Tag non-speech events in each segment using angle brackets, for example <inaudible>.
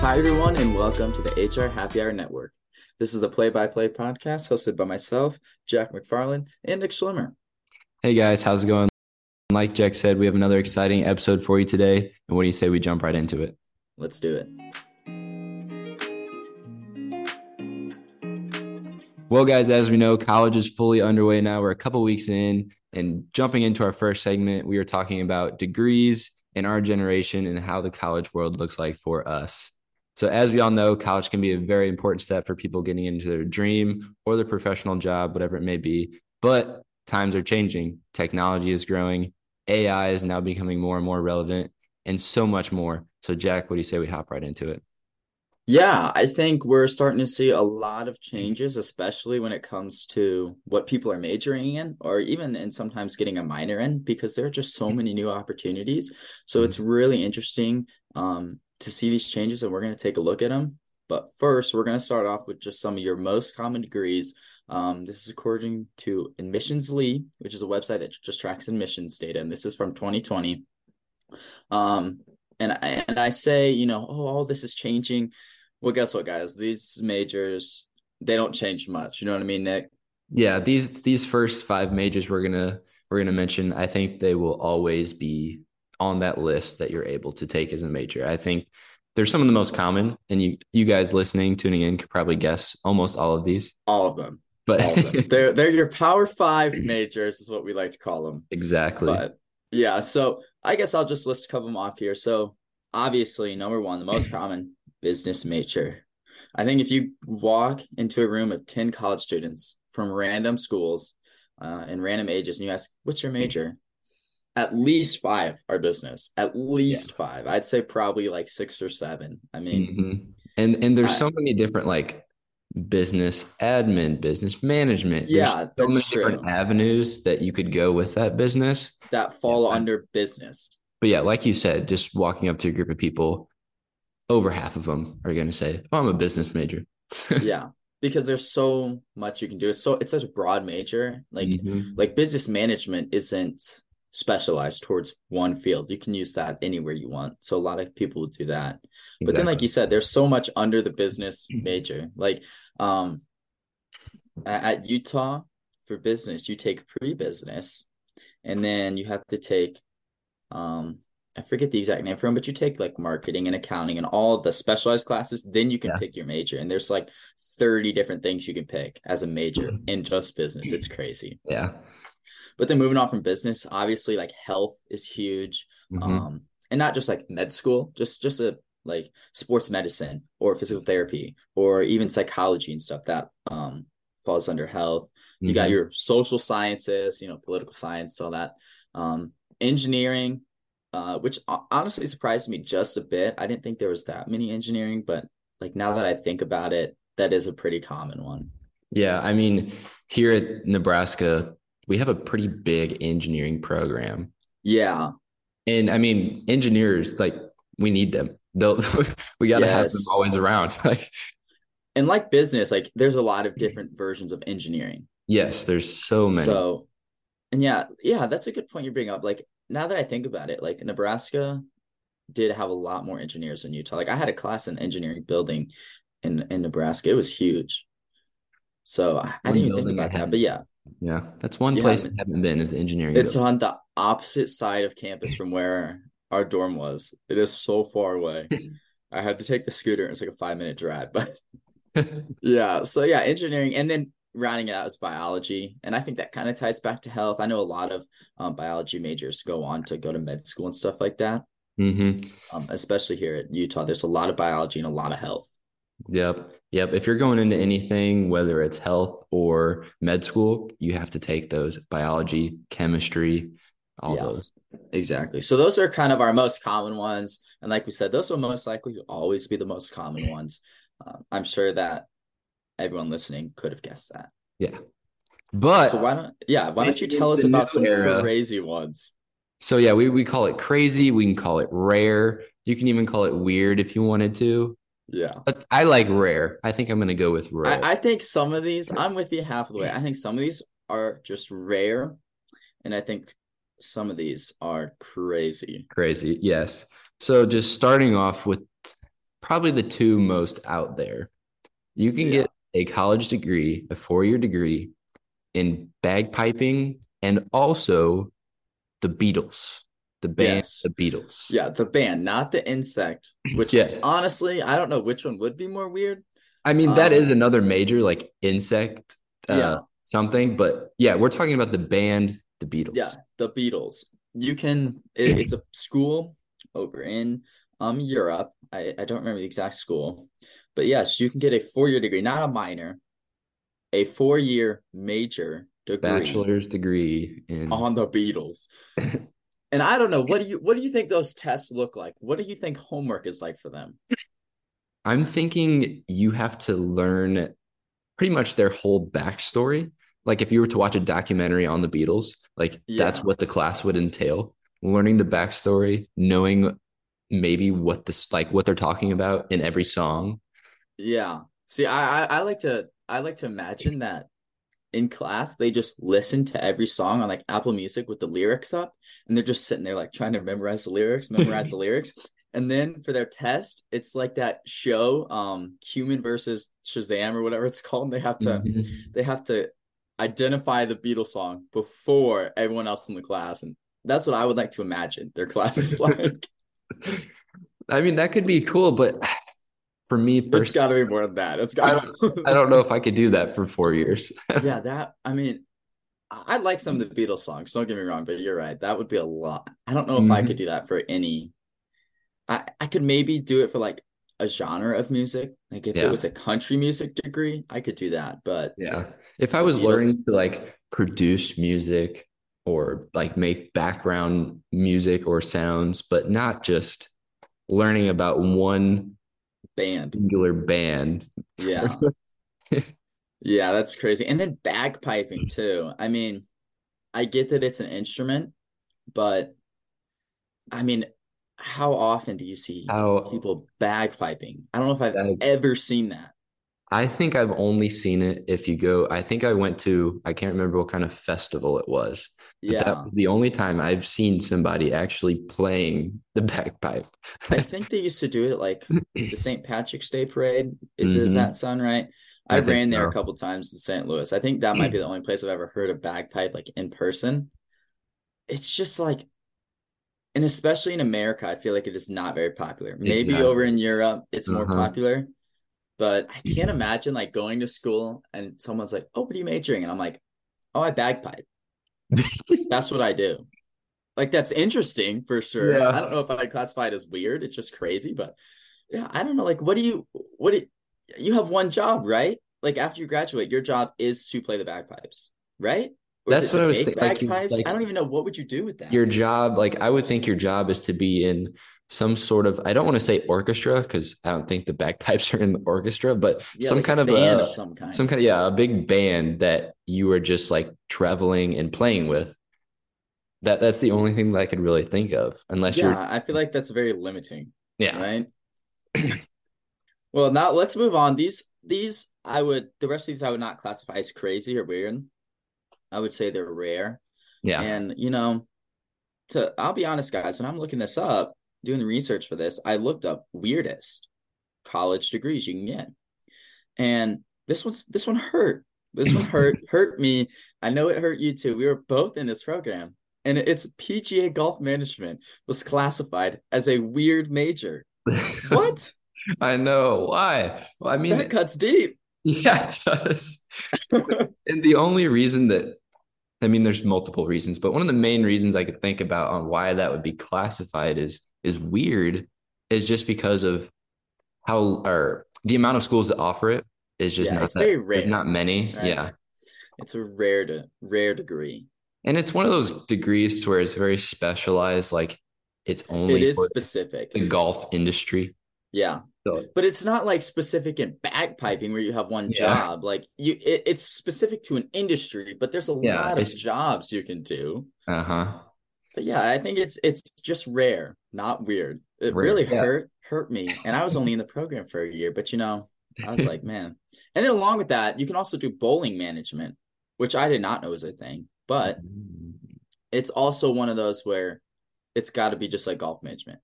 Hi, everyone, and welcome to the HR Happy Hour Network. This is the play by play podcast hosted by myself, Jack McFarlane, and Nick Schlemmer. Hey guys, how's it going? Like Jack said, we have another exciting episode for you today. And what do you say we jump right into it? Let's do it. Well, guys, as we know, college is fully underway now. We're a couple weeks in, and jumping into our first segment, we are talking about degrees in our generation and how the college world looks like for us. So, as we all know, college can be a very important step for people getting into their dream or their professional job, whatever it may be. But times are changing, technology is growing, AI is now becoming more and more relevant, and so much more. So, Jack, what do you say we hop right into it? Yeah, I think we're starting to see a lot of changes, especially when it comes to what people are majoring in, or even and sometimes getting a minor in, because there are just so many new opportunities. So mm-hmm. it's really interesting um, to see these changes and we're going to take a look at them. But first, we're going to start off with just some of your most common degrees. Um, this is according to Admissionsly, which is a website that just tracks admissions data, and this is from 2020. Um, and I, and I say, you know, oh, all this is changing. Well, guess what, guys? These majors they don't change much. You know what I mean, Nick? Yeah these these first five majors we're gonna we're gonna mention. I think they will always be on that list that you're able to take as a major. I think there's some of the most common, and you you guys listening, tuning in, could probably guess almost all of these. All of them. But all of them. <laughs> they're they're your power five majors, is what we like to call them. Exactly. But yeah, so I guess I'll just list a couple of them off here. So obviously, number one, the most <clears throat> common business major. I think if you walk into a room of 10 college students from random schools uh, and random ages and you ask, what's your major? At least five are business. At least yes. five. I'd say probably like six or seven. I mean, mm-hmm. and and there's I, so many different like business admin, business management. Yeah, there's so many true. different avenues that you could go with that business that fall yeah. under business. But yeah, like you said, just walking up to a group of people, over half of them are going to say, "Oh, I'm a business major." <laughs> yeah, because there's so much you can do. It's so it's such a broad major. Like mm-hmm. like business management isn't specialized towards one field. You can use that anywhere you want. So a lot of people do that. Exactly. But then like you said, there's so much under the business major. Like um at Utah for business, you take pre-business and then you have to take um I forget the exact name for them, but you take like marketing and accounting and all the specialized classes, then you can yeah. pick your major. And there's like 30 different things you can pick as a major mm-hmm. in just business. It's crazy. Yeah. But then moving on from business, obviously like health is huge. Mm-hmm. Um, and not just like med school, just just a like sports medicine or physical therapy or even psychology and stuff that um falls under health. Mm-hmm. You got mm-hmm. your social sciences, you know, political science, all that. Um, engineering, uh, which honestly surprised me just a bit. I didn't think there was that many engineering, but like now that I think about it, that is a pretty common one. Yeah, I mean, here at Nebraska, we have a pretty big engineering program. Yeah. And I mean, engineers, like, we need them. They'll, <laughs> we got to yes. have them always around. <laughs> Like, and like business, like, there's a lot of different versions of engineering. Yes, there's so many. So, and yeah, yeah, that's a good point you bring up. Like, now that I think about it, like, Nebraska did have a lot more engineers in Utah. Like, I had a class in engineering building in, in Nebraska, it was huge. So I, I didn't even think about that. But yeah, yeah, that's one you place I haven't been is the engineering. It's building. on the opposite side of campus from where our dorm was. It is so far away. <laughs> I had to take the scooter. It's like a five minute drive, but <laughs> yeah. So yeah, engineering, and then rounding it out is biology, and I think that kind of ties back to health. I know a lot of um, biology majors go on to go to med school and stuff like that. Mm-hmm. Um, especially here at Utah, there's a lot of biology and a lot of health. Yep. Yep. If you're going into anything, whether it's health or med school, you have to take those biology, chemistry, all yeah, those. Exactly. So those are kind of our most common ones. And like we said, those will most likely always be the most common ones. Uh, I'm sure that everyone listening could have guessed that. Yeah. But so why don't yeah, why don't you tell us about some era. crazy ones? So yeah, we, we call it crazy, we can call it rare. You can even call it weird if you wanted to. Yeah. But I like rare. I think I'm going to go with rare. I, I, think some of these, I'm with you half of the way. I think some of these are just rare. And I think some of these are crazy. Crazy. Yes. So just starting off with probably the two most out there. You can Yeah. get a college degree, a four year degree in bagpiping and also the Beatles, the band, Yes. the Beatles. Yeah, the band, not the insect, which Yeah. honestly, I don't know which one would be more weird. I mean, that is Um, another major like insect uh, Yeah. something, but yeah, we're talking about the band, the Beatles. Yeah, the Beatles. You can it, <clears throat> it's a school over in um Europe. I, I don't remember the exact school. But yes, you can get a four-year degree, not a minor, a four-year major degree Bachelor's degree in on the Beatles. <laughs> And I don't know, what do you what do you think those tests look like? What do you think homework is like for them? I'm thinking you have to learn pretty much their whole backstory. Like if you were to watch a documentary on the Beatles, like that's what the class would entail. Learning the backstory, knowing maybe what this like what they're talking about in every song. Yeah. See, I, I I like to I like to imagine that in class they just listen to every song on like Apple Music with the lyrics up, and they're just sitting there like trying to memorize the lyrics, memorize the <laughs> lyrics. And then for their test, it's like that show, um, Human versus Shazam or whatever it's called. and They have to Mhm. they have to identify the Beatles song before everyone else in the class, and that's what I would like to imagine their class is <laughs> like. I mean, that could be cool, but for me it's got to be more than that. It's I <laughs> got. I don't know if I could do that for four years. <laughs> yeah, that I mean, I I like some of the Beatles songs. Don't get me wrong, but you're right. That would be a lot. I don't know if I Mhm. could do that for any. I I could maybe do it for like a genre of music. Like if Yeah. it was a country music degree, I could do that. But Yeah. If I was Beatles. learning to like produce music or like make background music or sounds, but not just learning about one band, singular band. yeah, <laughs> yeah, that's crazy. And then bagpiping too. I mean, I get that it's an instrument, but I mean, how often do you see How people bagpiping? I don't know if I've Bag- ever seen that. I think I've only seen it if you go, I think I went to, I can't remember what kind of festival it was, but that was the only time I've seen somebody actually playing the bagpipe. I think they used to do it like the <laughs> St. Patrick's Day parade. Is, does that sound right? I I, ran there a couple times in St. Louis. I think that might be the <clears throat> only place I've ever heard a bagpipe like in person. It's just like, and especially in America, I feel like it is not very popular. Maybe over in Europe, it's more Uh-huh. popular, but I can't <clears throat> imagine like going to school and someone's like, "Oh, what are you majoring?" And I'm like, "Oh, I bagpipe." <laughs> That's what I do. Like that's interesting for sure. Yeah. I don't know if I'd classify it as weird. It's just crazy, but yeah, I don't know. Like, what do you what do you have one job, right? Like after you graduate, your job is to play the bagpipes, right? Or That's what I was thinking, like, bagpipes? like- I don't even know what would you do with that. your job like i would think your job is to be in some sort of i don't want to say orchestra because i don't think the bagpipes are in the orchestra but Yeah, some like kind of band a, of some kind. some kind yeah a big band that you are just like traveling and playing with that that's the only thing that i could really think of unless yeah, you're I feel like that's very limiting. yeah right? <clears throat> well, now let's move on. These these I would the rest of these I would not classify as crazy or weird. I would say they're rare. yeah And you know, to I'll be honest, guys, when I'm looking this up, doing research for this, I looked up weirdest college degrees you can get. And this one's this one hurt. This one hurt <laughs> hurt me. I know it hurt you too. We were both in this program. And it's PGA golf management was classified as a weird major. What? <laughs> i know why well i mean that cuts deep. yeah it does <laughs> And the only reason that, I mean, there's multiple reasons, but one of the main reasons I could think about on why that would be classified as is weird is just because of how or the amount of schools that offer it is just Yeah, not it's that very rare, not many. right? Yeah. It's a rare to rare degree. And it's one of those degrees to where it's very specialized, like it's only It is specific. the golf industry. Yeah. So But it's not like specific in bagpiping where you have one Yeah. job. Like you it, it's specific to an industry, but there's a Yeah, lot of jobs you can do. uh-huh. But yeah, I think it's it's just rare, not weird. It Rare, really yeah. hurt hurt me. And I was only in the program for a year, but you know, I was like, <laughs> man. And then along with that, you can also do bowling management, which I did not know was a thing. But it's also one of those where it's got to be just like golf management.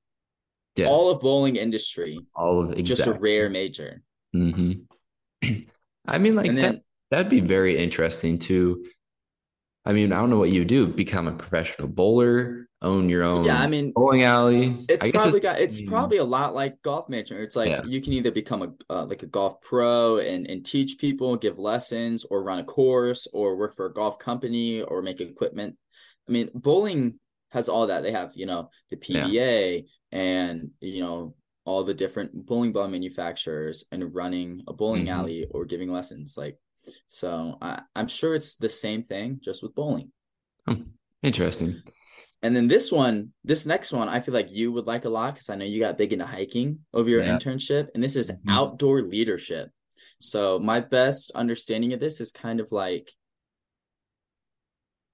Yeah. All of bowling industry, all of exactly. just a rare major. hmm <clears throat> I mean, like And that that'd be very interesting to. I mean, I don't know what you do. Become a professional bowler, own your own yeah, I mean bowling alley. it's probably the got it's same. probably a lot like golf major. It's like Yeah. you can either become a uh, like a golf pro and and teach people, give lessons, or run a course, or work for a golf company, or make equipment. I mean, bowling has all that. They have you know the Yeah. PBA and you know all the different bowling ball manufacturers and running a bowling Mhm. alley or giving lessons. Like, so I, I'm sure it's the same thing just with bowling. Hmm. Interesting. And then this one, this next one, I feel like you would like a lot because I know you got big into hiking over your Yeah. internship, and this is Mhm. outdoor leadership. So my best understanding of this is kind of like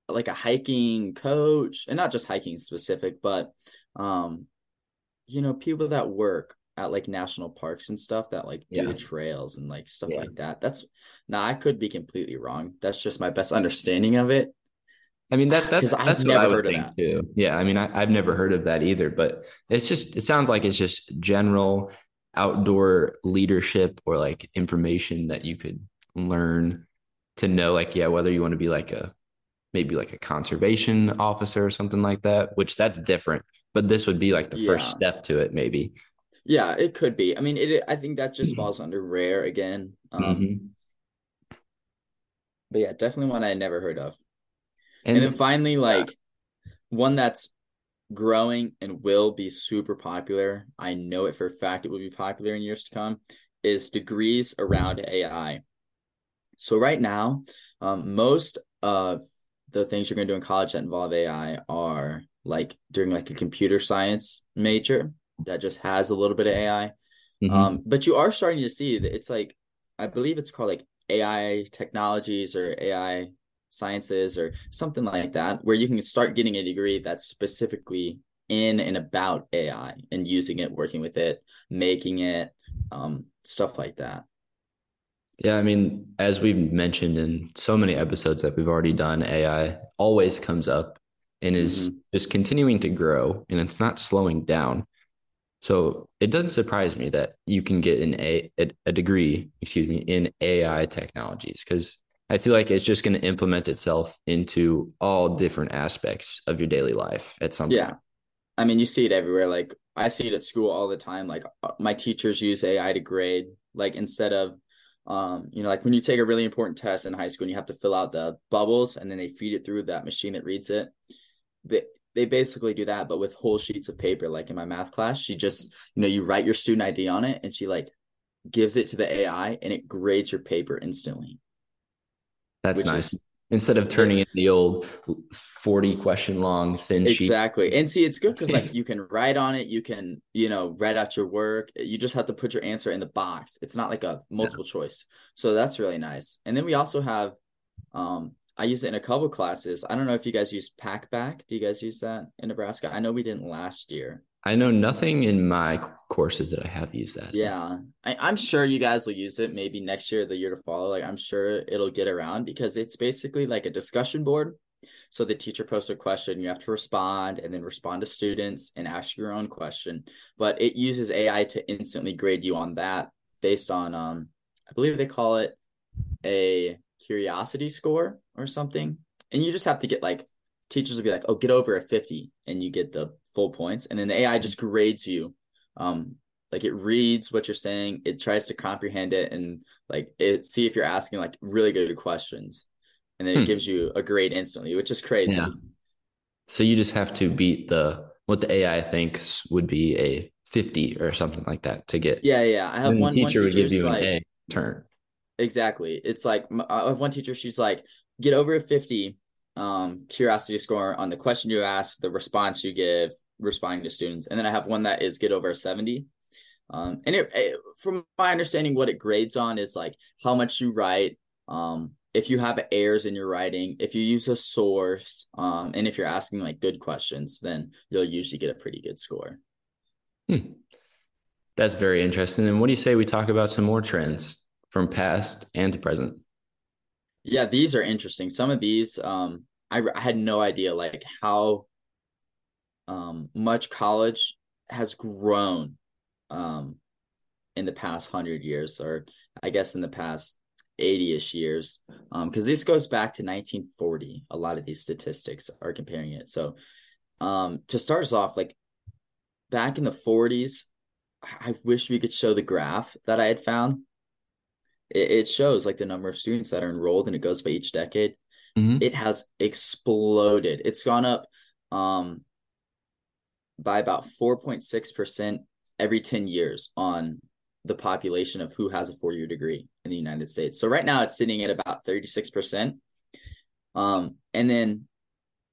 like a hiking coach, and not just hiking specific, but um, you know, people that work at like national parks and stuff that like do Yeah. the trails and like stuff Yeah. like that. That's now I could be completely wrong. That's just my best understanding of it. I mean that <sighs> 'Cause that's I've that's what never I would think too. Yeah, I mean I, I've never heard of that either, but it's just it sounds like it's just general outdoor leadership or like information that you could learn to know like yeah whether you want to be like a maybe like a conservation officer or something like that, which that's different. But this would be like the first step to it maybe. Yeah, it could be. I mean, it. I think that Mm-hmm. just falls under rare again. Um, Mhm. but yeah, definitely one I never heard of. And, And then finally, like one that's growing and will be super popular. I know it for a fact it will be popular in years to come. Is degrees around AI. So right now, um, most of the things you're going to do in college that involve AI are like during like a computer science major that just has a little bit of AI. Mhm. Um, but you are starting to see that it's like, I believe it's called like AI technologies or AI sciences or something like that, where you can start getting a degree that's specifically in and about AI and using it, working with it, making it, um, stuff like that. Yeah, I mean, as we've mentioned in so many episodes that we've already done, AI always comes up and is just continuing to grow and it's not slowing down. So it doesn't surprise me that you can get an a a, degree, excuse me, in AI technologies because I feel like it's just going to implement itself into all different aspects of your daily life at some Yeah. point. I mean, you see it everywhere. Like I see it at school all the time. Like uh, my teachers use AI to grade. Like instead of, um, you know, like when you take a really important test in high school and you have to fill out the bubbles and then they feed it through that machine that reads it. They they basically do that, but with whole sheets of paper. Like in my math class, she just, you know, you write your student ID on it and she like gives it to the AI and it grades your paper instantly. That's nice. is- Instead of turning in the old 40 question long thin sheet. Exactly. And see, it's good because like <laughs> you can write on it, you can, you know, write out your work. You just have to put your answer in the box. It's not like a multiple choice. So that's really nice. And then we also have um I use it in a couple classes. I don't know if you guys use Packback. Do you guys use that in Nebraska? I know we didn't last year. I know nothing in my courses that I have used that. Yeah. I, I'm sure you guys will use it maybe next year, the year to follow. Like I'm sure it'll get around because it's basically like a discussion board. So the teacher posts a question, you have to respond and then respond to students and ask your own question. But it uses AI to instantly grade you on that based on um I believe they call it a curiosity score or something. And you just have to get like teachers will be like, "Oh, get over a 50," and you get the full points. And then the AI just grades you. Um like it reads what you're saying, it tries to comprehend it and like it see if you're asking like really good questions. And then it Hmm. gives you a grade instantly, which is crazy. Yeah. So you just have to beat the what the AI thinks would be a 50 or something like that to get. Yeah, yeah. I have one one teacher would give you an like A turn. Exactly. It's like I have one teacher, she's like, get over a 50 um curiosity score on the question you ask, the response you give, responding to students. And then I have one that is get over a 70. Um and it, it from my understanding what it grades on is like how much you write, um if you have errors in your writing, if you use a source, um and if you're asking like good questions, then you'll usually get a pretty good score. Hmm. That's very interesting. And what do you say we talk about some more trends from past and to present? Yeah, these are interesting. Some of these, um, I, I had no idea like how um much college has grown um in the past hundred years, or I guess in the past 80-ish years. Um, because this goes back to 1940. A lot of these statistics are comparing it. So um to start us off, like back in the 40s, I wish we could show the graph that I had found. It, it shows like the number of students that are enrolled and it goes by each decade. Mhm. It has exploded. It's gone up um by about 4.6% every 10 years on the population of who has a four-year degree in the United States. So right now it's sitting at about 36%. Um, and then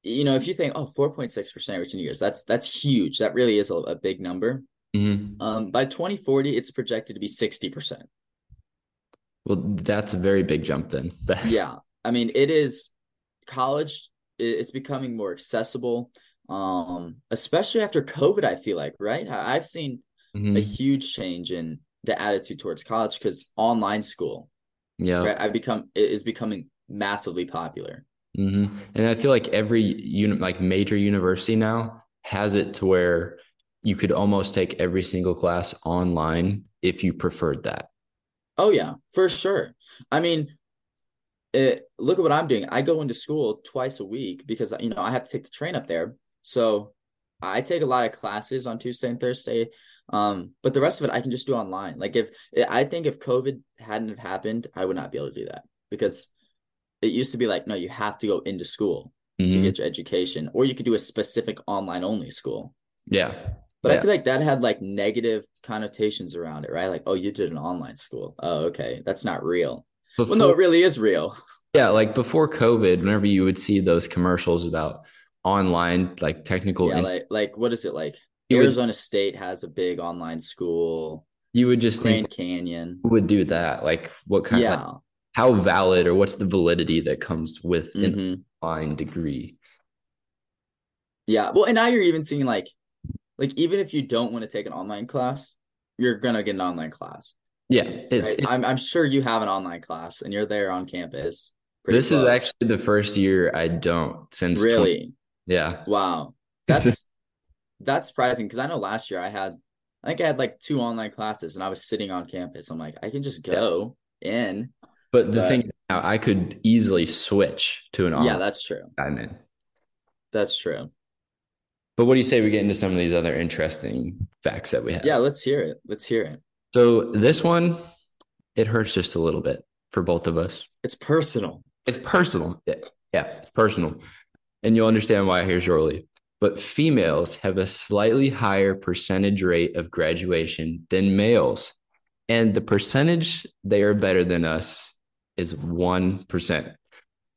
you know, if you think, oh, 4.6% every 10 years, that's that's huge. That really is a, a big number. Mhm. Um, by 2040, it's projected to be 60%. Well, that's a very big jump then. <laughs> Yeah. I mean, it is college it's becoming more accessible. Um, especially after COVID, I feel like, right? I've seen Mhm. a huge change in the attitude towards college because online school, Yeah. right? I've become it is becoming massively popular. hmm And I feel like every uni- like major university now has it to where you could almost take every single class online if you preferred that. Oh yeah, for sure. I mean, it, look at what I'm doing. I go into school twice a week because you know I have to take the train up there. So I take a lot of classes on Tuesday and Thursday. Um, but the rest of it I can just do online. Like if I think if COVID hadn't have happened, I would not be able to do that because it used to be like, no, you have to go into school to Mhm. get your education, or you could do a specific online only school. Yeah. But I feel like that had like negative connotations around it, right? Like, oh, you did an online school. Oh, okay. That's not real. Before, Well, no, it really is real. yeah, like before COVID, whenever you would see those commercials about online, like technical, Yeah, inst- like like what is it like? You would- Arizona State has a big online school. you would just think Canyon. who would do that? Like what kind of, like, how valid or what's the validity that comes with an Mhm. online degree? Yeah. Well, and now you're even seeing like like even if you don't want to take an online class, you're gonna get an online class. Yeah, it's, Right? I'm I'm sure you have an online class and you're there on campus. this is actually the first year I don't since 20 really yeah. wow. That's <laughs> that's surprising because I know last year I had I think I had like two online classes and I was sitting on campus. I'm like, I can just go in. But the But- thing now I could easily switch to an online. Yeah, that's true. I'm in. That's true. But what do you say we get into some of these other interesting facts that we have? Yeah, let's hear it. Let's hear it. So this one, it hurts just a little bit for both of us. It's personal. It's personal. Yeah, yeah, it's personal. And you'll understand why here shortly. But females have a slightly higher percentage rate of graduation than males. And the percentage they are better than us is 1%.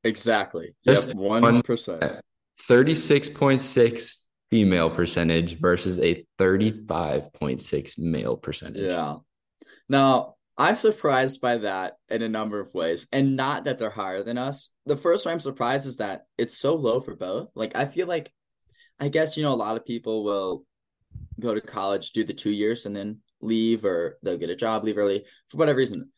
Exactly. Just Yep, one percent. 36.6 female percentage versus a 35.6 male percentage. Yeah. Now, I'm surprised by that in a number of ways, and not that they're higher than us. The first way I'm surprised is that it's so low for both. Like, I feel like, I guess, you know, a lot of people will go to college, do the two years, and then leave, or they'll get a job, leave early for whatever reason.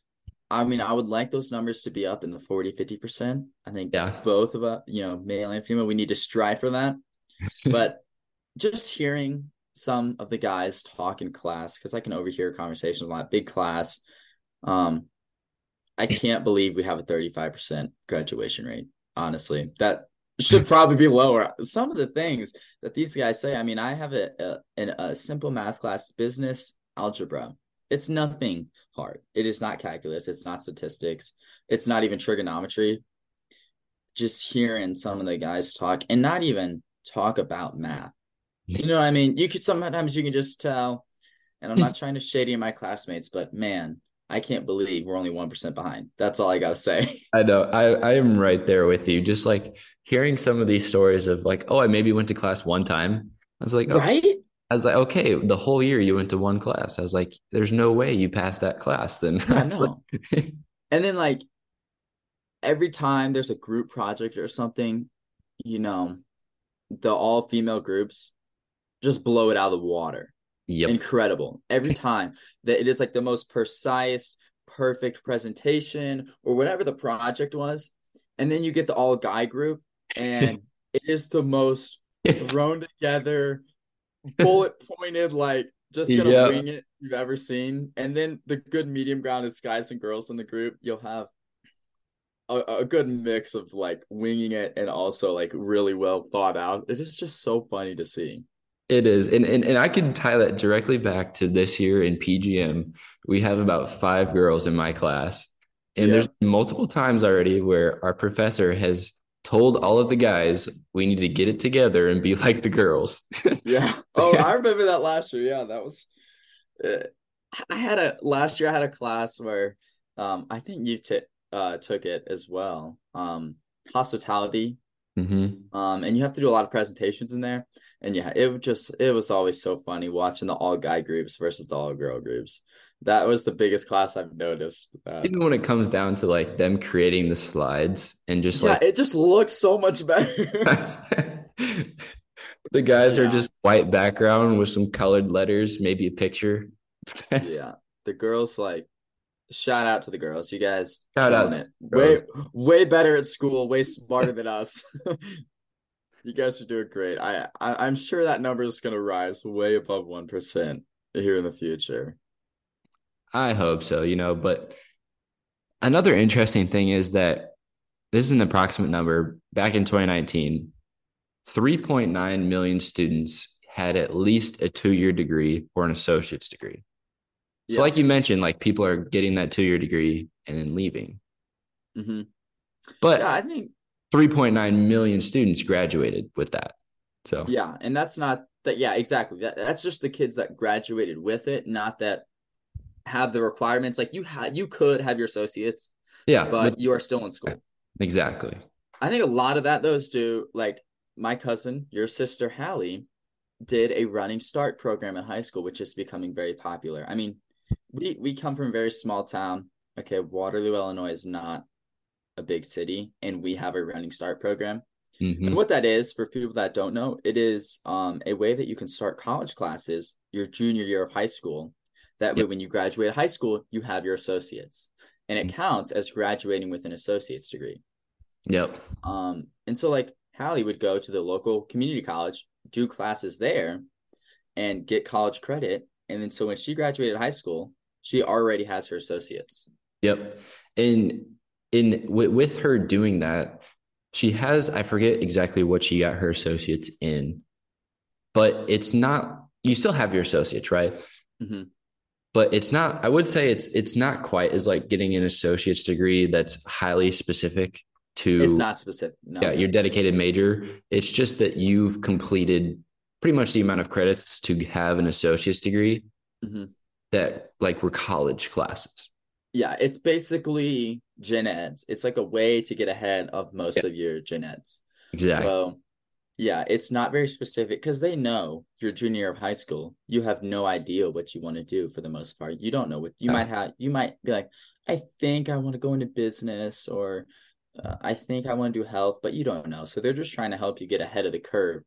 I mean, I would like those numbers to be up in the 40, 50%. I think Yeah. both of us, you know, male and female, we need to strive for that. <laughs> But just hearing some of the guys talk in class, because I can overhear conversations a lot, big class. Um, I can't believe we have a 35% graduation rate, honestly. That should <laughs> probably be lower. Some of the things that these guys say, I mean, I have a, a, a simple math class, business algebra. It's nothing hard. It is not calculus. It's not statistics. It's not even trigonometry. Just hearing some of the guys talk and not even talk about math. You know what I mean? You could sometimes you can just tell, and I'm not <laughs> trying to shady my classmates, but man, I can't believe we're only one percent behind. That's all I gotta say. <laughs> I know. I, I am right there with you. Just like hearing some of these stories of like, oh, I maybe went to class one time. I was like, oh, right? I was like, okay, the whole year you went to one class. I was like, there's no way you passed that class then. <laughs> I was like, and then like every time there's a group project or something, you know, the all female groups just blow it out of the water. yep. incredible every time that it is like the most precise perfect presentation or whatever the project was and then you get the all guy group and <laughs> it is the most thrown together bullet pointed, like just gonna Yeah. wing it you've ever seen. And then the good medium ground is guys and girls in the group. You'll have a, a good mix of like winging it and also like really well thought out. It is just so funny to see. It is. And, and and I can tie that directly back to this year in PGM. We have about five girls in my class. And Yeah. there's multiple times already where our professor has told all of the guys we need to get it together and be <laughs> like the girls. <laughs> Yeah. Oh, I remember that last year. Yeah, that was. Uh, I had a last year. I had a class where, um, I think you t- uh took it as well. Um, hospitality. Hmm Um, and you have to do a lot of presentations in there. And yeah, it just it was always so funny watching the all guy groups versus the all girl groups. That was the biggest class I've noticed. Uh, Even when it comes down to like them creating the slides and just yeah, like it just looks so much better. <laughs> the guys are just white background with some colored letters, maybe a picture. <laughs> yeah, the girls like shout out to the girls. You guys Shout out it. Way way better at school, way <laughs> smarter than us. <laughs> you guys are doing great. I, I I'm sure that number is gonna rise way above one percent here in the future. I hope so, you know, but another interesting thing is that this is an approximate number. Back in 2019, 3.9 million students had at least a two-year degree or an associate's degree. So, Yeah. like you mentioned, like people are getting that two-year degree and then leaving. hmm But Yeah, I think 3.9 million students graduated with that. So, Yeah, and that's not that. Yeah, exactly. That, that's just the kids that graduated with it, not that have the requirements. Like you had, you could have your associates, yeah, but you are still in school. exactly. I think a lot of that though is due. Like my cousin, your sister Hallie, did a running start program in high school, which is becoming very popular. I mean, we we come from a very small town. Okay, Waterloo, Illinois is not a big city, and we have a running start program. Mhm. And what that is, for people that don't know, it is um, a way that you can start college classes your junior year of high school. That way, when you graduate high school, you have your associates, and it Mhm. counts as graduating with an associate's degree. Yep. Um, and so, like Hallie would go to the local community college, do classes there, and get college credit. And then, so when she graduated high school, she already has her associates. Yep. And in with, with her doing that, she has, I forget exactly what she got her associates in, but it's not, you still have your associates, right? Mhm. But it's not, I would say it's it's not quite as like getting an associate's degree that's highly specific to It's not specific. No. yeah, your dedicated major. It's just that you've completed pretty much the amount of credits to have an associate's degree Mhm. That like were college classes. Yeah, it's basically gen eds. It's like a way to get ahead of most Yeah. of your gen eds. Exactly. So, yeah, it's not very specific because they know your junior year of high school. You have no idea what you want to do for the most part. You don't know what you Yeah. might have. You might be like, I think I want to go into business or uh, I think I want to do health, but you don't know. So they're just trying to help you get ahead of the curve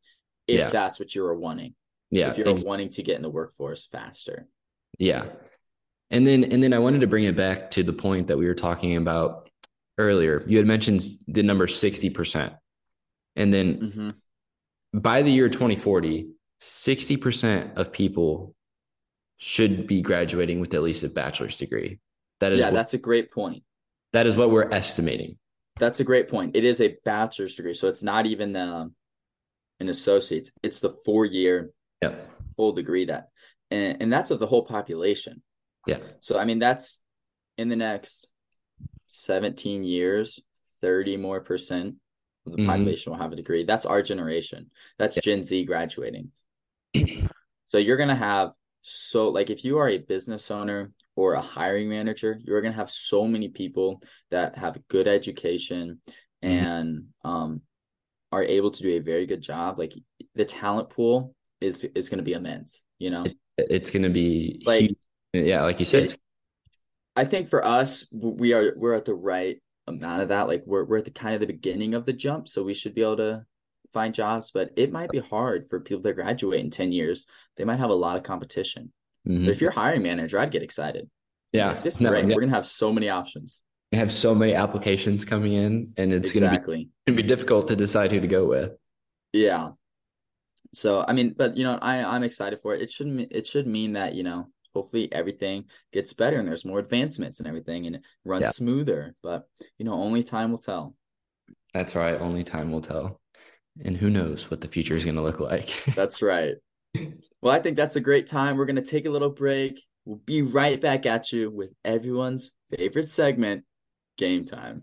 if Yeah. that's what you are wanting. yeah. if you're wanting to get in the workforce faster. Yeah. And then and then I wanted to bring it back to the point that we were talking about earlier. You had mentioned the number 60%. And then hmm by the year 2040, 60% of people should be graduating with at least a bachelor's degree. That is Yeah, what, that's a great point. that is what we're estimating. That's a great point. It is a bachelor's degree, so it's not even um, an associate's. It's the four year Yep. full degree that, and and that's of the whole population. Yeah. So I mean, that's in the next seventeen years, thirty more percent of the Mhm. population will have a degree. That's our generation. That's Yeah. Gen Z graduating. <clears throat> So you're gonna have so like if you are a business owner or a hiring manager, you're gonna have so many people that have good education Mhm. and um are able to do a very good job. Like the talent pool is is gonna be immense, you know? It's going to be Like- huge. yeah, like you said, It- I think for us, we are we're at the right amount of that. Like we're we're at the kind of the beginning of the jump, so we should be able to find jobs, but it might be hard for people to graduate in 10 years. They might have a lot of competition. Mhm. But if you're a hiring manager, I'd get excited. yeah, Like, this is no, great. yeah. We're gonna have so many options. we have so many applications coming in, and it's going to be exactly. going to be difficult to decide who to go with. Yeah. So I mean, but you know, I I'm excited for it. It should it should mean that you know hopefully everything gets better and there's more advancements and everything and it runs yeah. smoother. But you know, only time will tell. That's right. Only time will tell. And who knows what the future is going to look like. <laughs> that's right. Well, I think that's a great time. We're going to take a little break. We'll be right back at you with everyone's favorite segment, Game Time.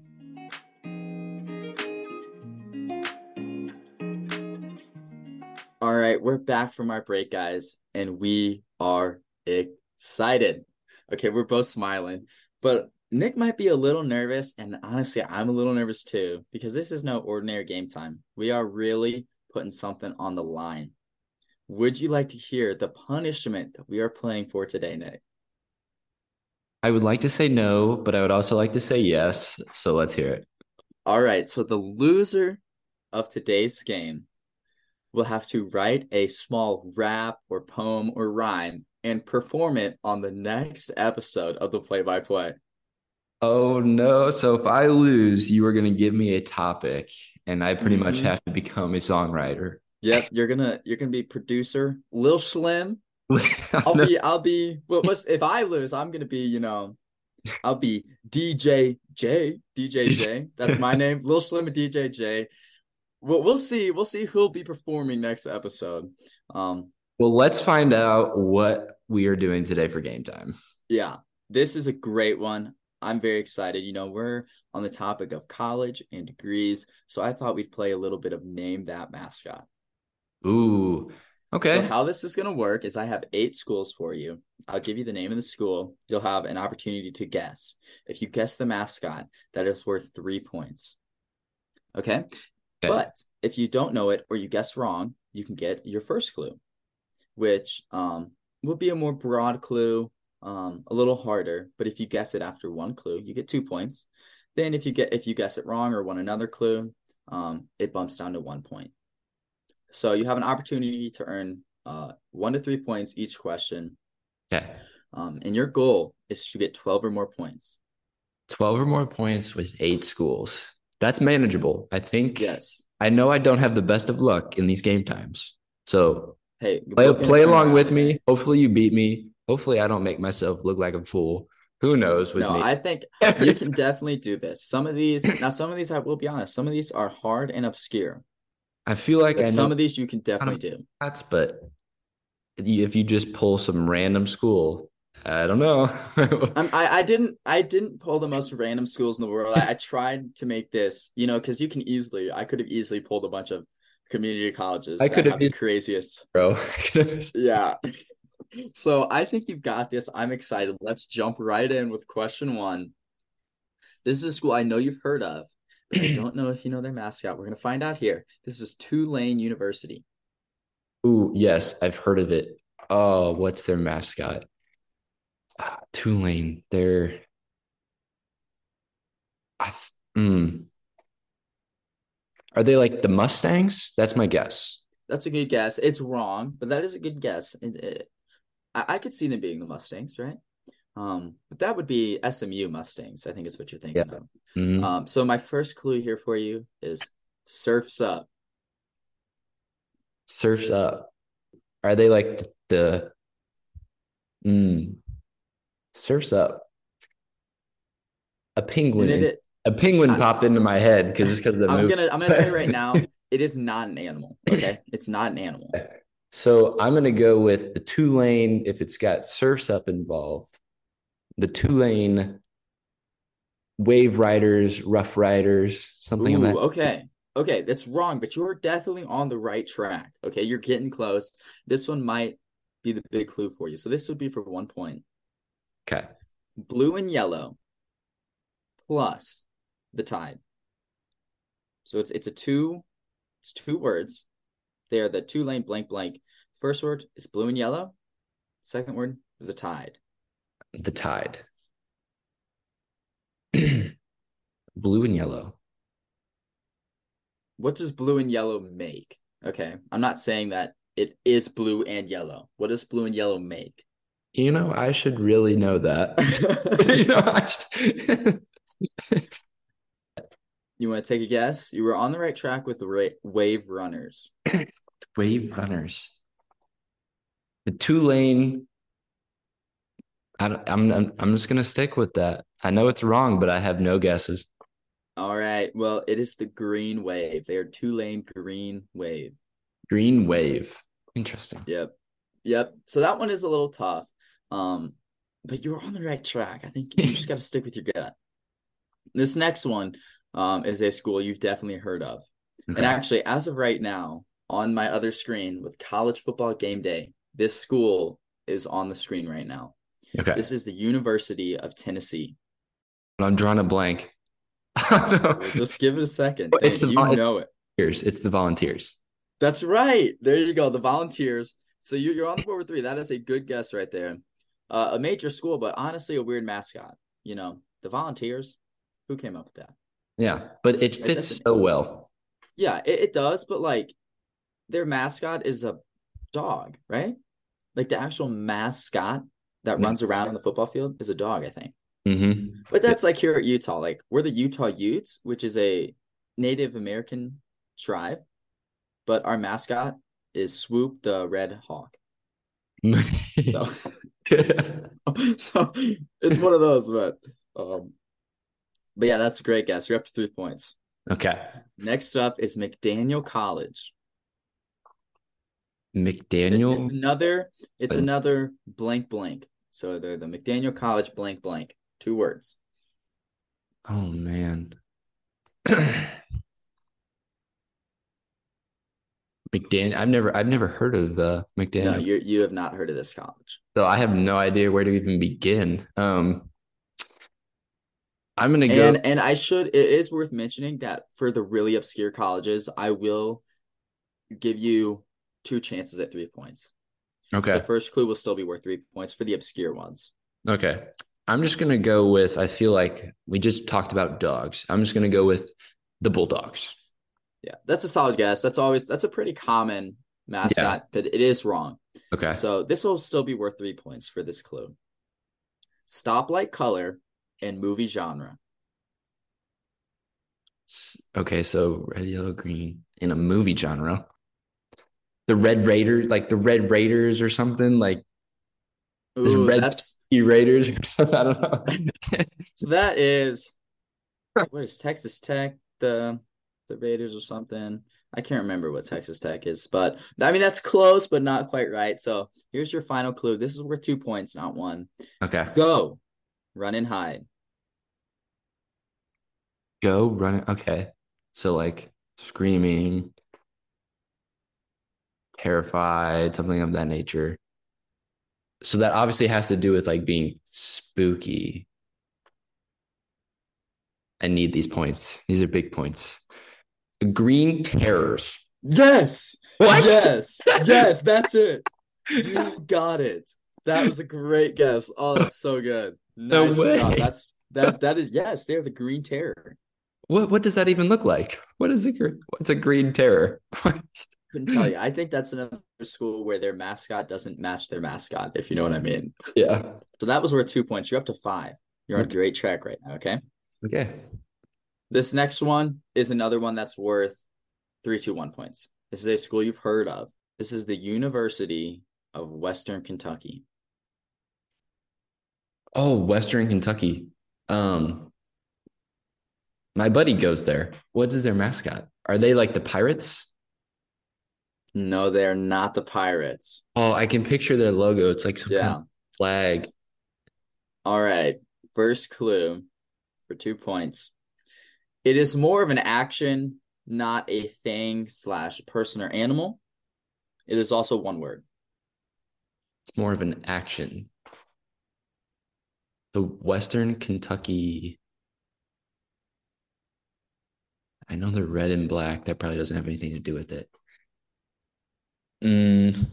All right, we're back from our break, guys, and we are excited. Okay, we're both smiling, but Nick might be a little nervous, and honestly, I'm a little nervous too because this is no ordinary game time. We are really putting something on the line. Would you like to hear the punishment that we are playing for today, Nick? I would like to say no, but I would also like to say yes. So let's hear it. All right. So the loser of today's game will have to write a small rap or poem or rhyme and perform it on the next episode of the play by play. Oh no. So if I lose, you are going to give me a topic and I pretty mm-hmm. much have to become a songwriter. Yep, you're going to you're going to be producer Lil Slim. <laughs> I'll be I'll be what what's if I lose, I'm going to be, you know, I'll be DJ J, DJ J. That's my <laughs> name. Lil Slim and DJ J we'll, we'll see. We'll see who'll be performing next episode. Um, well, let's find out what we are doing today for game time. Yeah, this is a great one. I'm very excited. You know, we're on the topic of college and degrees, so I thought we'd play a little bit of name that mascot. Ooh, okay. So how this is going to work is I have eight schools for you. I'll give you the name of the school. You'll have an opportunity to guess. If you guess the mascot, that is worth three points. Okay. Okay. But if you don't know it or you guess wrong, you can get your first clue, which um, will be a more broad clue, um, a little harder. But if you guess it after one clue, you get two points. Then if you get if you guess it wrong or want another clue, um, it bumps down to one point. So you have an opportunity to earn uh, one to three points each question. Okay. Um, and your goal is to get 12 or more points. 12 or more points with eight schools. That's manageable. I think. Yes. I know I don't have the best of luck in these game times. So hey, play, play along with me. Hopefully you beat me. Hopefully I don't make myself look like a fool. Who knows with no, me? I think <laughs> you can definitely do this. Some of these now, some of these I will be honest, some of these are hard and obscure. I feel like I some of these you can definitely do. That's but if you just pull some random school, I don't know. <laughs> Um, I I didn't I didn't pull the most random schools in the world. I, I tried to make this, you know, because you can easily I could have easily pulled a bunch of community colleges. I could have been craziest, <laughs> bro. <laughs> yeah. so I think you've got this. I'm excited. Let's jump right in with question one. This is a school I know you've heard of, but I don't know if you know their mascot. We're gonna find out here. This is Tulane University. Ooh, yes, I've heard of it. Oh, what's their mascot? Uh, Tulane, they're I mm, are they like the Mustangs? That's my guess. That's a good guess. It's wrong, but that is a good guess. It, it, I, I, could see them being the Mustangs, right? Um, but that would be SMU Mustangs. I think is what you're thinking yeah. of. Mm-hmm. Um, so my first clue here for you is Surfs Up. Surfs Up. Are they like the? Mm, Surfs up. A penguin. It, a penguin I, popped into my head because just because of the I'm movie. gonna I'm gonna tell you right now, it is not an animal. Okay, it's not an animal. <laughs> So I'm gonna go with the Tulane if it's got surfs up involved. The Tulane wave riders, rough riders, something Ooh, like that. Okay. Okay, that's wrong, but you're definitely on the right track. Okay, you're getting close. This one might be the big clue for you. So this would be for one point. Okay. Blue and yellow plus the tide. So it's it's a two, it's two words. They are the Tulane blank blank. First word is blue and yellow. Second word, the tide. The tide. <clears throat> blue and yellow. What does blue and yellow make? Okay. I'm not saying that it is blue and yellow. What does blue and yellow make? You know, I should really know that. <laughs> <laughs> you know, should... you want to take a guess? You were on the right track with the ra- Wave Runners. <coughs> Wave runners. The Tulane. I'm, I'm I'm just gonna stick with that. I know it's wrong, but I have no guesses. All right. Well, it is the Green Wave. They are Tulane Green Wave. Green Wave. Interesting. Yep. Yep. So that one is a little tough. Um, but you're on the right track. I think you just got to <laughs> stick with your gut. This next one um, is a school you've definitely heard of. Okay. And actually, as of right now, on my other screen with college football game day, this school is on the screen right now. Okay. This is the University of Tennessee. I'm drawing a blank. Just give it a second. It's the, you know it. It's the Volunteers. That's right. There you go. The Volunteers. So you're, you're on the board with three. That is a good guess right there. Uh, a major school, but honestly, a weird mascot. You know, the Volunteers. Who came up with that? Yeah, but it fits it so well. Yeah, it, it does. But like, their mascot is a dog, right? Like the actual mascot that yeah. runs around on the football field is a dog, I think. Mm-hmm. But that's like here at Utah. Like we're the Utah Utes, which is a Native American tribe, but our mascot is Swoop the Red Hawk. <laughs> so, <laughs> so it's one of those, but um, but yeah, that's a great guess. You're up to three points. Okay. Next up is McDaniel College. McDaniel. It's another. It's another blank blank. So they're the McDaniel College blank blank. Two words. Oh man. <clears throat> McDaniel. I've never. I've never heard of the McDaniel. No, you you have not heard of this college. So I have no idea where to even begin. Um, I'm gonna go. And and I should. It is worth mentioning that for the really obscure colleges, I will give you two chances at three points. Okay. So the first clue will still be worth three points for the obscure ones. Okay. I'm just gonna go with. I feel like we just talked about dogs. I'm just gonna go with the Bulldogs. Yeah, that's a solid guess. That's always that's a pretty common mascot, yeah. but it is wrong. Okay. So this will still be worth three points for this clue. Stoplight color and movie genre. Okay, so red, yellow, green in a movie genre. The Red Raiders, like the Red Raiders or something, like Ooh, Red that's... <laughs> Raiders or something. I don't know. <laughs> so that is what is Texas Tech? The the Raiders or something. I can't remember what Texas Tech is, but I mean that's close, but not quite right. So here's your final clue. This is worth two points, not one. Okay. Go, run and hide. Go run. Okay. So like screaming, terrified, something of that nature. So that obviously has to do with like being spooky. I need these points. These are big points. Green Terrors. Yes. What? Yes. <laughs> yes, that's it. You got it. That was a great guess. Oh, that's so good. Nice no way. Job. That's that that is yes, they're the Green Terror. What what does that even look like? What is it? What's a Green Terror? <laughs> Couldn't tell you. I think that's another school where their mascot doesn't match their mascot, if you know what I mean. Yeah. So that was worth two points. You're up to five. You're on a great track right now. Okay. Okay. This next one is another one that's worth three, two, one points. This is a school you've heard of. This is the University of Western Kentucky. Oh, Western Kentucky. Um, my buddy goes there. What is their mascot? Are they like the Pirates? No, they're not the Pirates. Oh, I can picture their logo. It's like some yeah. kind of flag. All right. First clue for two points. It is more of an action, not a thing slash person or animal. It is also one word. It's more of an action. The Western Kentucky. I know they're red and black. That probably doesn't have anything to do with it. Mm,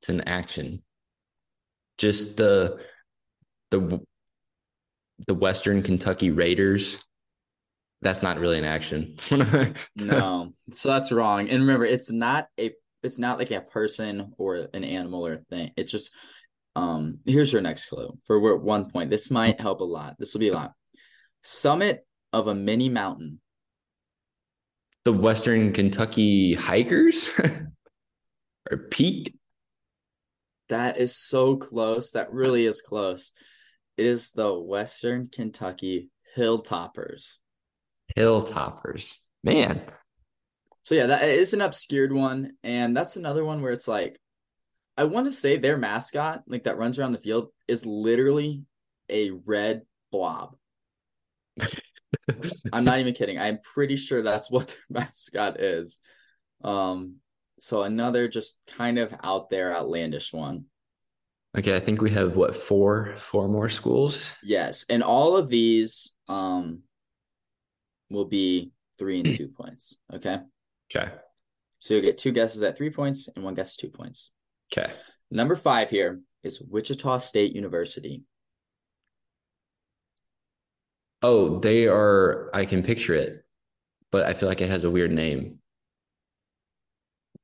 it's an action. Just the the the Western Kentucky Raiders. That's not really an action. <laughs> no, so that's wrong. And remember, it's not a it's not like a person or an animal or a thing. It's just um here's your next clue for one point. This might help a lot. This will be a lot. Summit of a mini mountain. the Western Kentucky Hikers <laughs> or Peak. That is so close. That really is close. It is the Western Kentucky Hilltoppers. Hilltoppers. Man. So yeah, that is an obscured one, and that's another one where it's like, I want to say their mascot, like that runs around the field, is literally a red blob. <laughs> I'm not even kidding. I'm pretty sure that's what their <laughs> mascot is. Um, so another just kind of out there outlandish one. Okay, I think we have what four four more schools. Yes, and all of these um will be three and two <clears throat> points. Okay. Okay. So you'll get two guesses at three points and one guess at two points. Okay. Number five here is Wichita State University. Oh, they are. I can picture it, but I feel like it has a weird name.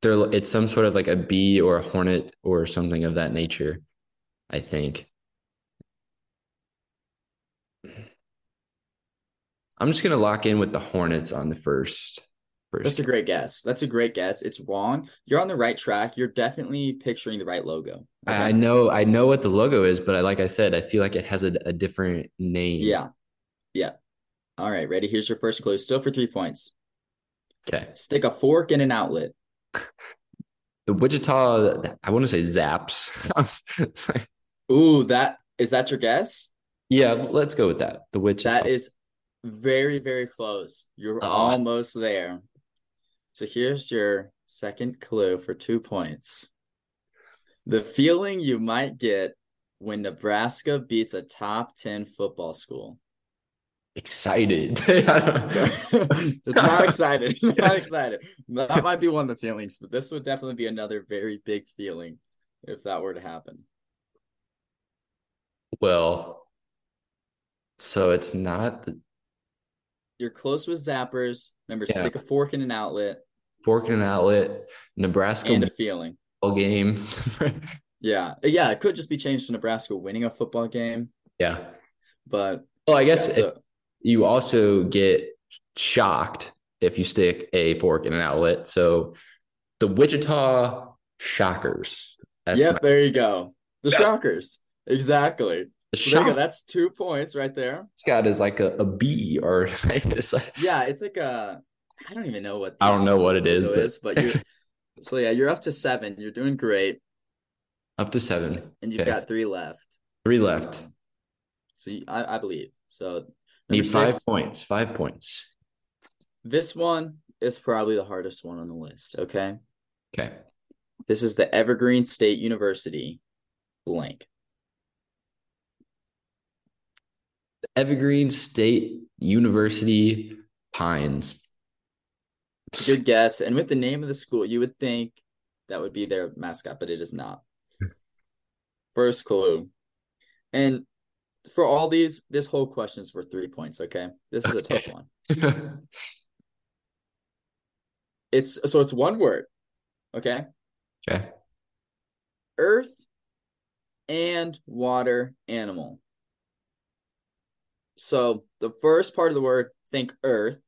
They're. It's some sort of like a bee or a hornet or something of that nature. I think. I'm just gonna lock in with the Hornets on the first. First. That's a great guess. That's a great guess. It's wrong. You're on the right track. You're definitely picturing the right logo. Okay? I know. I know what the logo is, but I, like I said, I feel like it has a, a different name. Yeah. Yeah. All right. Ready? Here's your first clue. Still for three points. Okay. Stick a fork in an outlet. <laughs> The Wichita. I want to say Zaps. <laughs> like, Ooh, that is that your guess? Yeah, let's go with that. The Wichita. That is very, very close. You're oh. almost there. So here's your second clue for two points. The feeling you might get when Nebraska beats a top 10 football school. Excited. <laughs> <laughs> it's not excited. <laughs> not excited. That might be one of the feelings, but this would definitely be another very big feeling if that were to happen. Well, so it's not the... You're close with zappers. Remember, yeah. stick a fork in an outlet. Fork in an outlet. Nebraska and a feeling. Game. <laughs> yeah, yeah. It could just be changed to Nebraska winning a football game. Yeah, but well, I guess yeah, so... you also get shocked if you stick a fork in an outlet. So the Wichita Shockers. That's yep, my... there you go. The. Shockers. Exactly. So you go. That's two points right there. Scott is like a, a bee or <laughs> it's like yeah, it's like a I don't even know what I don't know what it is, but, is, but you're <laughs> so yeah, you're up to seven. You're doing great. Up to seven, and you've okay. got three left. Three left. So you, I, I believe so. Need five six, points. Five points. This one is probably the hardest one on the list. Okay. Okay. This is the Evergreen State University blank. Evergreen State University Pines. Good guess. And with the name of the school, you would think that would be their mascot, but it is not. <laughs> First clue. And for all these, this whole question is worth three points. Okay. This is a tough one. <laughs> it's so it's one word. Okay. Okay. Earth and water animal. So the first part of the word, think earth.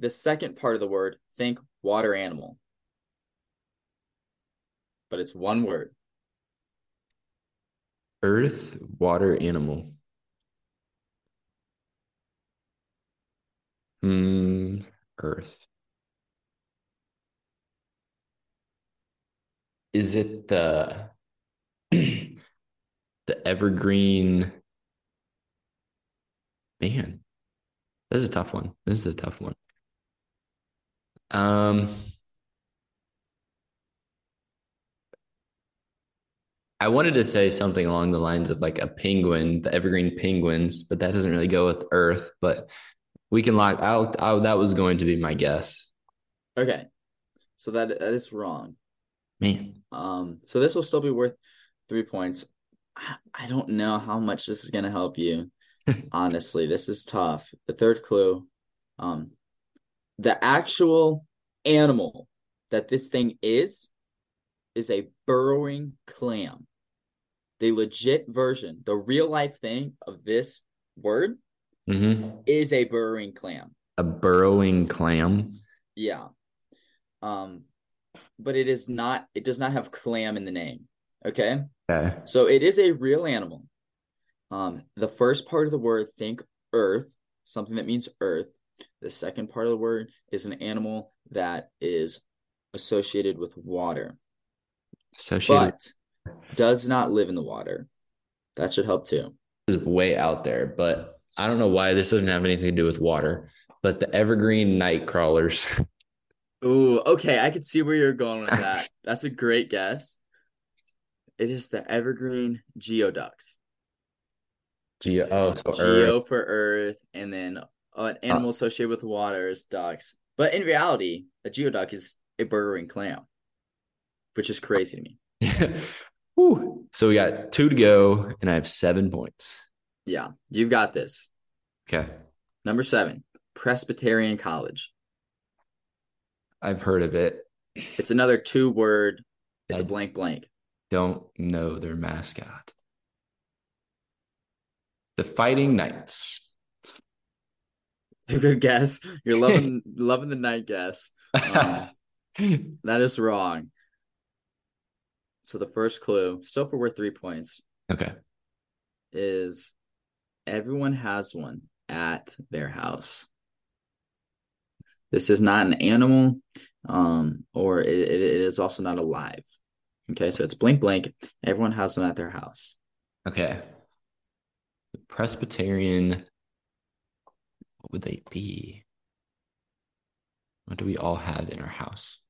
The second part of the word, think water animal. But it's one word. Earth, water, animal. Hmm, earth. Is it the <clears throat> the evergreen Man, this is a tough one. This is a tough one. Um, I wanted to say something along the lines of like a penguin, the evergreen penguins, but that doesn't really go with Earth. But we can lock out. That was going to be my guess. Okay, so that that is wrong. Man. Um. So this will still be worth three points. I, I don't know how much this is going to help you. Honestly, this is tough. The third clue, um, the actual animal that this thing is, is a burrowing clam. The legit version, the real life thing of this word mm-hmm. is a burrowing clam. A burrowing clam. Yeah. Um, but it is not. It does not have clam in the name. Okay. Okay. So it is a real animal. Um, the first part of the word, think earth, something that means earth. The second part of the word is an animal that is associated with water, Associated but does not live in the water. That should help too. is way out there, but I don't know why this doesn't have anything to do with water. But the evergreen night crawlers. <laughs> Ooh, okay. I could see where you're going with <laughs> that. That's a great guess. It is the evergreen geoducks. Geo, oh, so Geo Earth. for earth, and then uh, an animal associated with water is ducks. But in reality, a geoduck is a burrowing clam, which is crazy to me. <laughs> So we got two to go, and I have seven points. Yeah, you've got this. Okay. Number seven, Presbyterian College. I've heard of it. It's another two word. It's a I- blank blank. Don't know their mascot. The Fighting Knights. It's a good guess. You're loving <laughs> loving the night guess. Um, <laughs> that is wrong. So the first clue, still for worth three points, okay. is everyone has one at their house. This is not an animal, um, or it, it is also not alive. Okay, so it's blank blank. Everyone has one at their house. Okay. Presbyterian. What would they be? What do we all have in our house?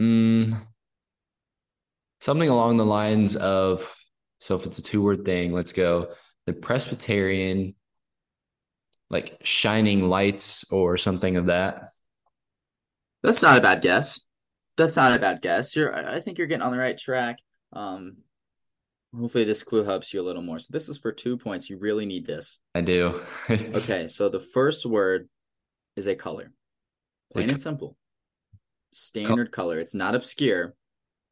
Mm, something along the lines of so if it's a two word thing, let's go the Presbyterian, like shining lights or something of that. That's not a bad guess. That's not a bad guess. You're, I think you're getting on the right track. Um, hopefully this clue helps you a little more. So this is for two points. You really need this. I do. <laughs> Okay, so the first word is a color. Plain and simple. Standard color. It's not obscure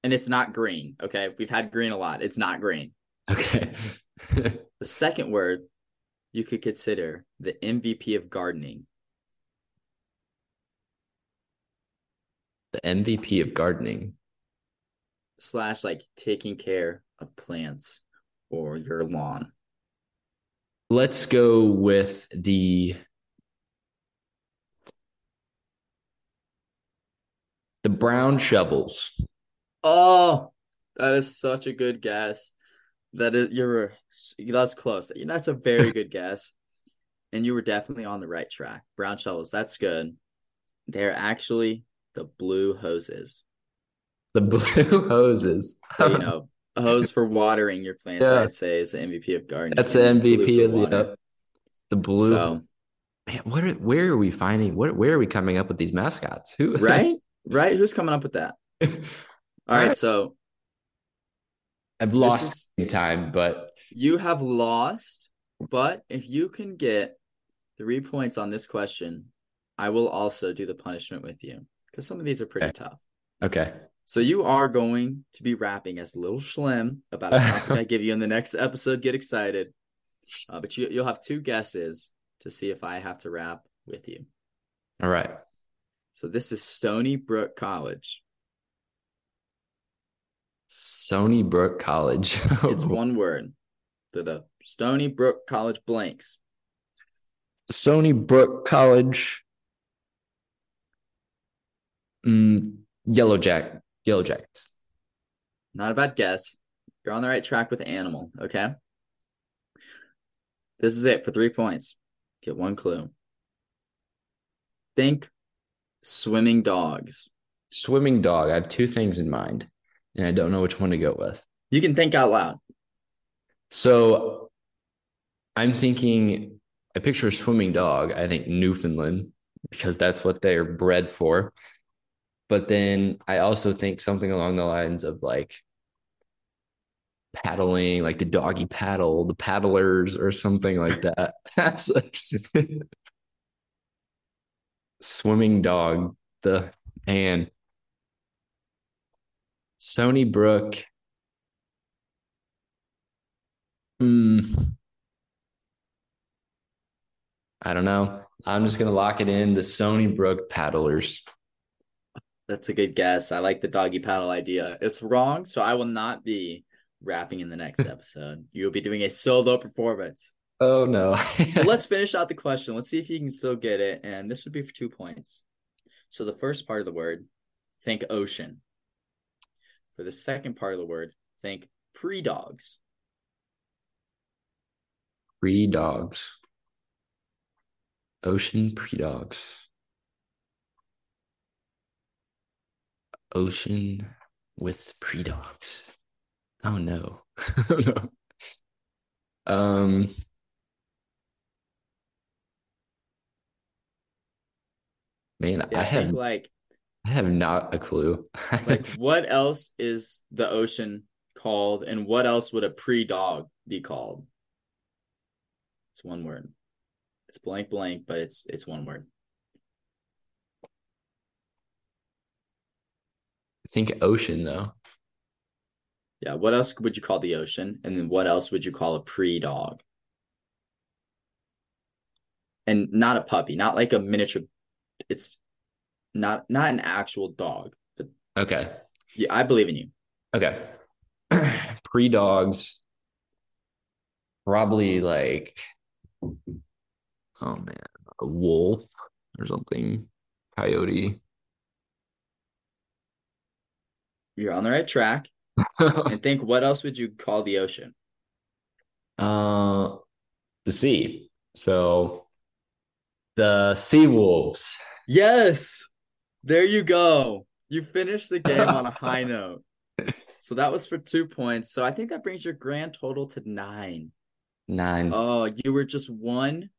and it's not green. Okay, we've had green a lot. It's not green. Okay. The second word you could consider the MVP of gardening. The MVP of gardening. slash like taking care of plants or your lawn. Let's go with the the brown shovels. Oh, that is such a good guess. That is you're that's close. That's a very <laughs> good guess. And you were definitely on the right track. Brown shovels, that's good. They're actually the blue hoses. The <laughs> blue hoses. So, you know, a hose for watering your plants, Yeah. I'd say is the MVP of gardening. That's the MVP of the yep. the blue. So Man, what are, where are we finding what where are we coming up with these mascots? Who <laughs> right? Right? Who's coming up with that? <laughs> All right, right. so I've lost time, but You have lost, but if you can get three points on this question, I will also do the punishment with you because some of these are pretty Okay. tough. okay. So you are going to be rapping as Little Schlim about a topic I <laughs> give you in the next episode. Get excited. Uh, but you, you'll have two guesses to see if I have to rap with you. All right. So this is Stony Brook College. Stony Brook College. <laughs> It's one word. To the Stony Brook College blanks. Stony Brook College. Mm, Yellow Jack. Yellow Jackets. Not a bad guess. You're on the right track with animal, okay? This is it for three points. Get one clue. Think swimming dogs. Swimming dog. I have two things in mind, and I don't know which one to go with. You can think out loud. So I'm thinking, I picture a swimming dog. I think Newfoundland because that's what they're bred for. But then I also think something along the lines of like paddling, like the doggy paddle, the paddlers, or something like <laughs> that. That's like <laughs> swimming dog, the and Stony Brook. Mm. I don't know. I'm just gonna lock it in. The Stony Brook Paddlers. That's a good guess. I like the doggy paddle idea. It's wrong, so I will not be rapping in the next <laughs> episode. You'll be doing a solo performance. Oh no. Let's <laughs> finish out the question. Let's see if you can still get it. And this would be for two points. So the first part of the word, think ocean. For the second part of the word, think pre dogs. Pre dogs. Ocean pre dogs. Ocean with pre dogs. Oh no. <laughs> oh no. Um Man, Yeah, I I have like I have not a clue. <laughs> like what else is the ocean called and what else would a pre dog be called? It's one word. It's blank blank, but it's it's one word. Think ocean though. Yeah, what else would you call the ocean? And then what else would you call a pre dog? And not a puppy, not like a miniature. It's not not an actual dog. But Okay. yeah, I believe in you. Okay. <clears throat> Pre dogs. Probably like oh man, a wolf or something. Coyote. You're on the right track. <laughs> And think what else would you call the ocean? uh the sea. So the sea wolves. Yes. There you go. You finished the game on a high <laughs> note. So that was for two points. So I think that brings your grand total to nine. Nine. Oh, you were just one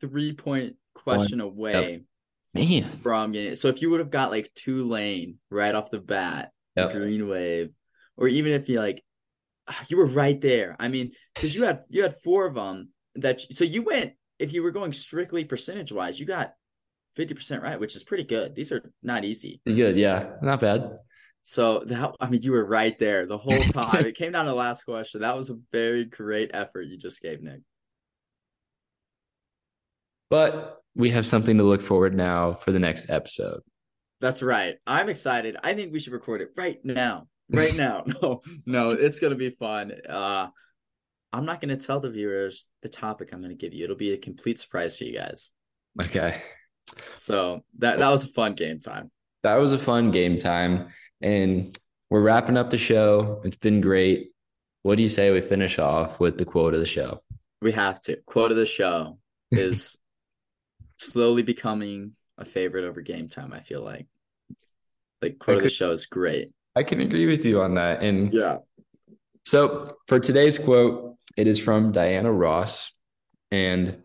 three point question away Man. from getting it. So if you would have got like Tulane right off the bat, Yep. Green Wave, or even if you like, <sighs> you were right there. I mean, because you had you had four of them that. So you went if you were going strictly percentage wise, you got fifty percent right, which is pretty good. These are not easy. Good. Yeah. Not bad. So that I mean, you were right there the whole time. it came down to the last question. That was a very great effort you just gave, Nick. But we have something to look forward now for the next episode. That's right. I'm excited. I think we should record it right now. Right now. <laughs> No, no, it's gonna be fun. Uh I'm not gonna tell the viewers the topic I'm gonna give you. It'll be a complete surprise to you guys. Okay. So that that was a fun game time. That was a fun game time. And we're wrapping up the show. It's been great. What do you say we finish off with the quote of the show? We have to. Quote of the show is <laughs> slowly becoming a favorite over game time, I feel like. Like quote of the show is great. I can agree with you on that. And Yeah. so for today's quote, it is from Diana Ross. And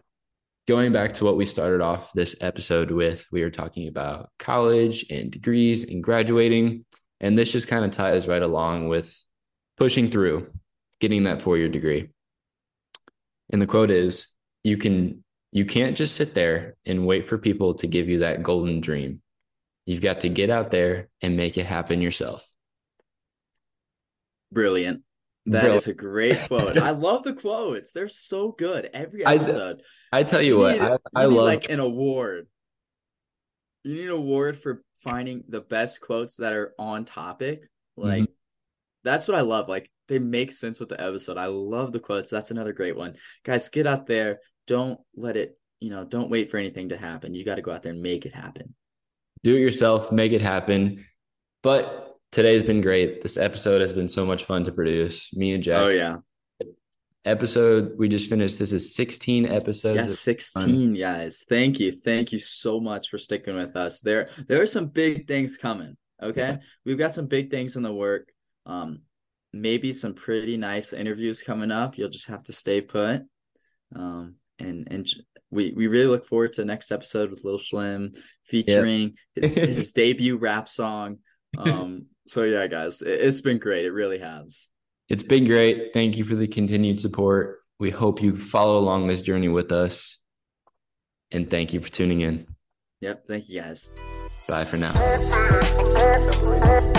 going back to what we started off this episode with, we were talking about college and degrees and graduating. And this just kind of ties right along with pushing through, getting that four year degree. And the quote is you can you can't just sit there and wait for people to give you that golden dream. You've got to get out there and make it happen yourself. Brilliant. That is Brilliant. a great quote. I <laughs> love the quotes. They're so good. Every I- episode. I tell you, what, need- I, you I need, love like an award. You need an award for finding the best quotes that are on topic. Mm-hmm. Like that's what I love. Like they make sense with the episode. I love the quotes. That's another great one. Guys, get out there. Don't let it, you know, don't wait for anything to happen. You got to go out there and make it happen. Do it yourself, make it happen. But today's been great. This episode has been so much fun to produce. Me and Jack. Oh yeah. Episode we just finished. This is 16 episodes. Yeah, of- 16 guys. Thank you. Thank you so much for sticking with us. There there are some big things coming. Okay. Yeah. We've got some big things in the work. Um maybe some pretty nice interviews coming up. You'll just have to stay put. Um and and we we really look forward to the next episode with Lil Slim featuring his, <laughs> his debut rap song. Um so yeah guys, it, it's been great. It really has. It's been great. Thank you for the continued support. We hope you follow along this journey with us. And thank you for tuning in. Yep, thank you guys. Bye for now. Thank <laughs> you.